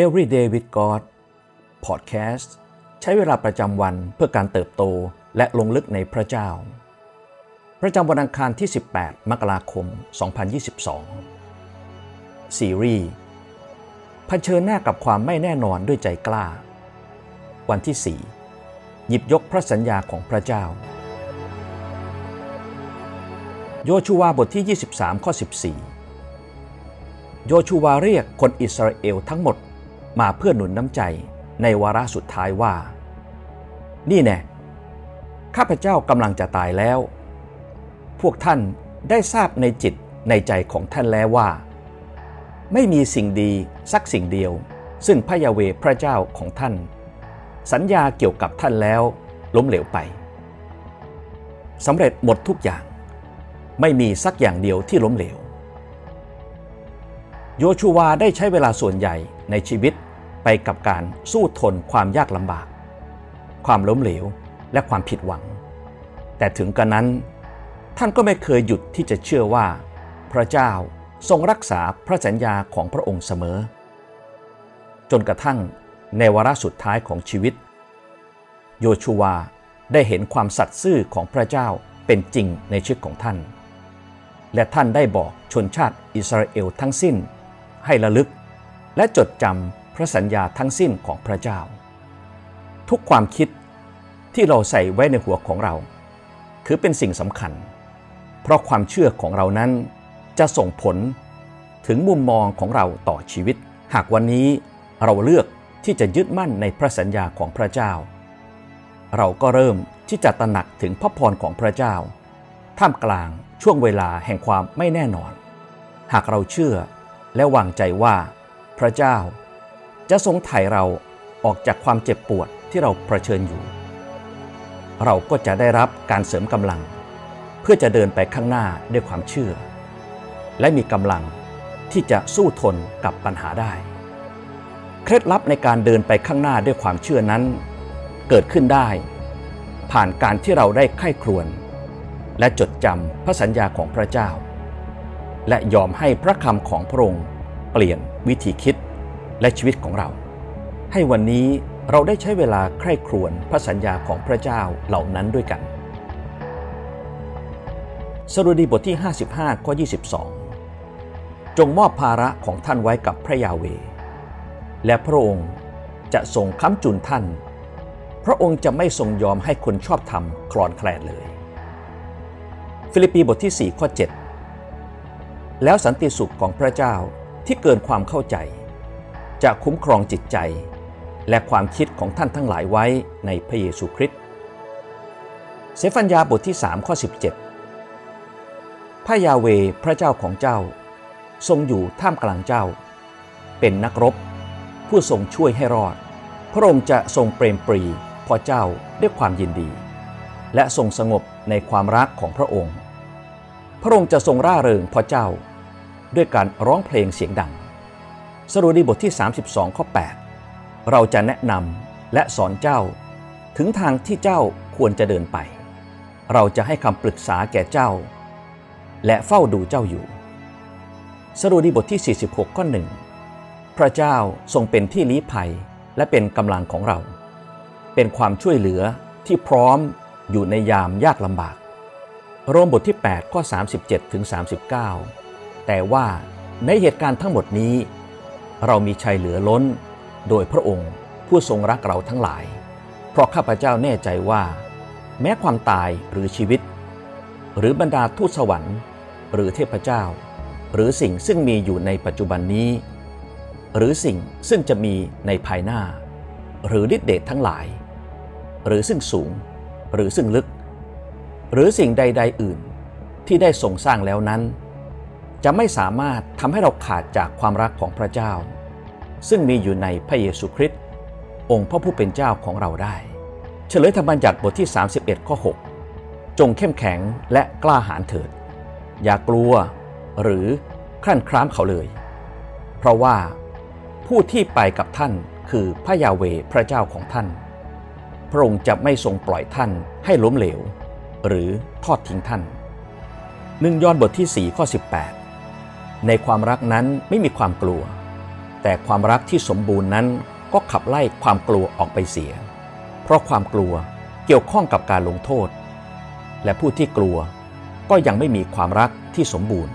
Everyday with God Podcast ใช้เวลาประจำวันเพื่อการเติบโตและลงลึกในพระเจ้า ประจำวันอังคารที่ 18 มกราคม 2022 ซีรีส์เผชิญหน้ากับความไม่แน่นอนด้วยใจกล้า วันที่ 4 หยิบยกพระสัญญาของพระเจ้า โยชูวาบทที่ 23 ข้อ 14โยชูวาเรียกคนอิสราเอลทั้งหมด มาเพื่อหนุนน้ำใจในวาระสุดท้ายว่า นี่แน่ข้าพเจ้ากำลังจะตายแล้ว พวกท่านได้ทราบในจิตในใจของท่านแล้วว่า ไม่มีสิ่งดีสักสิ่งเดียว ซึ่งพระยาเวพระเจ้าของท่าน สัญญาเกี่ยวกับท่านแล้วล้มเหลวไปสำเร็จหมดทุกอย่าง ไม่มีสักอย่างเดียวที่ล้มเหลว โยชูวาได้ใช้เวลาส่วนใหญ่ในชีวิตไปกับการสู้ทนความยากลำบาก ความล้มเหลวและความผิดหวัง แต่ถึงกระนั้น ท่านก็ไม่เคยหยุดที่จะเชื่อว่า พระเจ้าทรงรักษาพระสัญญาของพระองค์เสมอ จนกระทั่งในวาระสุดท้ายของชีวิต โยชูวาได้เห็นความสัตย์ซื่อของพระเจ้าเป็นจริงในชีวิตของท่าน และท่านได้บอกชนชาติอิสราเอลทั้งสิ้น ให้ระลึก และจดจำพระสัญญาทั้งสิ้นของพระเจ้า ทุกความคิดที่เราใส่ไว้ในหัวของเรา คือเป็นสิ่งสำคัญ เพราะความเชื่อของเรานั้นจะส่งผลถึงมุมมองของเราต่อชีวิต หากวันนี้เราเลือกที่จะยึดมั่นในพระสัญญาของพระเจ้า เราก็เริ่มที่จะตระหนักถึงพระพรของพระเจ้า ท่ามกลางช่วงเวลาแห่งความไม่แน่นอน หากเราเชื่อ และวางใจว่า พระเจ้า จะทรงไถ่เราออกจากความเจ็บปวดที่เราเผชิญอยู่ เราก็จะได้รับการเสริมกำลัง เพื่อจะเดินไปข้างหน้าด้วยความเชื่อ และมีกำลังที่จะสู้ทนกับปัญหาได้ เคล็ดลับในการเดินไปข้างหน้าด้วยความเชื่อนั้น เกิดขึ้นได้ ผ่านการที่เราได้ไข้ครวน และจดจำพระสัญญาของพระเจ้า และยอมให้พระคำของพระองค์เปลี่ยนวิธีคิดและชีวิตของเรา ให้วันนี้เราได้ใช้เวลาใคร่ครวญพระสัญญาของพระเจ้าเหล่านั้นด้วยกัน สดุดีบทที่ 55ข้อ22 จงมอบภาระของท่านไว้กับพระยาห์เวห์ และพระองค์จะทรงค้ำจุนท่าน พระองค์จะไม่ทรงยอมให้คนชอบธรรมคลอนแคลนเลย ฟิลิปปีบทที่ 4 ข้อ 7 แล้วสันติสุขของพระเจ้าที่เกินความเข้าใจ จะคุ้มครองจิตใจ และความคิดของท่านทั้งหลายไว้ในพระเยซูคริสต์เสฟัญญาบทที่3ข้อ17 พระยาเวพระเจ้าของเจ้า ทรงอยู่ท่ามกลางเจ้า เป็นนักรบ ผู้ทรงช่วยให้รอด พระองค์จะทรงเปรมปรีพอเจ้าด้วยความยินดี และทรงสงบในความรักของพระองค์ พระองค์จะทรงร่าเริงพอเจ้า ด้วยการร้องเพลงเสียงดัง สรุดีบทที่ 32 ข้อ 8 เราจะแนะนำและสอนเจ้า ถึงทางที่เจ้าควรจะเดินไป เราจะให้คำปรึกษาแก่เจ้า และเฝ้าดูเจ้าอยู่ สรุดีบทที่ 46 ข้อ 1 พระเจ้าทรงเป็นที่ลี้ภัยและเป็นกำลังของเรา เป็นความช่วยเหลือที่พร้อมอยู่ในยามยากลำบาก โรมบทที่ 8 ข้อ 37ถึง39 แต่ว่าในเหตุการณ์ทั้งหมดนี้ เรามีชัยเหลือล้นโดยพระองค์ผู้ทรงรักเราทั้งหลาย เพราะข้าพเจ้าแน่ใจว่า แม้ความตายหรือชีวิต หรือบรรดาทูตสวรรค์ หรือเทพเจ้า หรือสิ่งซึ่งมีอยู่ในปัจจุบันนี้ หรือสิ่งซึ่งจะมีในภายหน้า หรือฤทธิเดชทั้งหลาย หรือซึ่งสูง หรือซึ่งลึก หรือสิ่งใด ๆ อื่นที่ได้ทรงสร้างแล้วนั้น จะไม่สามารถทำให้เราขาดจากความรักของพระเจ้า ซึ่งมีอยู่ในพระเยซูคริสต์องค์พระผู้เป็นเจ้าของเราได้ เฉลยธรรมบัญญัติบทที่ 31 ข้อ 6 จงเข้มแข็งและกล้าหาญเถิด อย่ากลัวหรือคลั่นคล้ามเขาเลย เพราะว่าผู้ที่ไปกับท่านคือพระยาเวพระเจ้าของท่าน พระองค์จะไม่ทรงปล่อยท่านให้ล้มเหลว หรือทอดทิ้งท่านหนึ่งยอห์นบทที่4ข้อ18 ในความรักนั้นไม่มีความกลัว แต่ความรักที่สมบูรณ์นั้นก็ขับไล่ความกลัวออกไปเสีย เพราะความกลัวเกี่ยวข้องกับการลงโทษ และผู้ที่กลัวก็ยังไม่มีความรักที่สมบูรณ์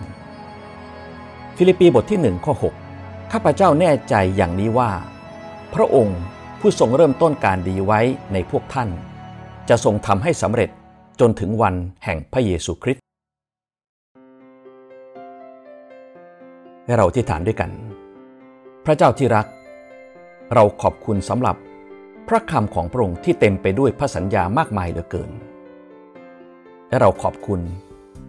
ฟิลิปปีบทที่1ข้อ6ข้าพเจ้าแน่ใจอย่างนี้ว่า พระองค์ผู้ทรงเริ่มต้นการดีไว้ในพวกท่าน จะทรงทำให้สำเร็จจนถึงวันแห่งพระเยซูคริสต ให้เราที่ฐานด้วยกัน พระเจ้าที่รัก เราขอบคุณสำหรับพระคำของพระองค์ที่เต็มไปด้วยพระสัญญามากมายเหลือเกิน และเราขอบคุณ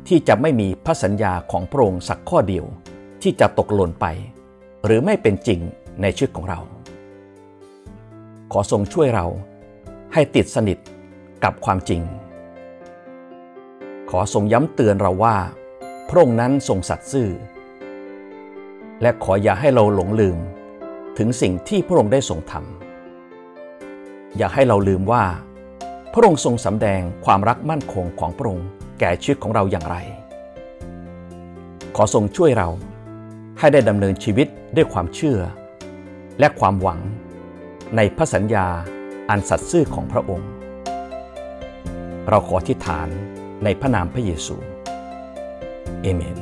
ที่จะไม่มีพระสัญญาของพระองค์สักข้อเดียวที่จะตกหล่นไป หรือไม่เป็นจริงในชีวิตของเรา ขอทรงช่วยเราให้ติดสนิทกับความจริง ขอทรงย้ำเตือนเราว่า พระองค์นั้นทรงสัตย์ซื่อ และขออย่าให้เราหลงลืม ถึงสิ่งที่พระองค์ได้ทรงทำอย่าให้เราลืมว่า พระองค์ทรงสำแดงความรักมั่นคงของพระองค์แก่ชีวิตของเราอย่างไร ขอทรงช่วยเราให้ได้ดำเนินชีวิตด้วยความเชื่อ และความหวังในพระสัญญาอันสัตย์ซื่อของพระองค์ เราขอทิฏฐานในพระนามพระเยซู เอเมน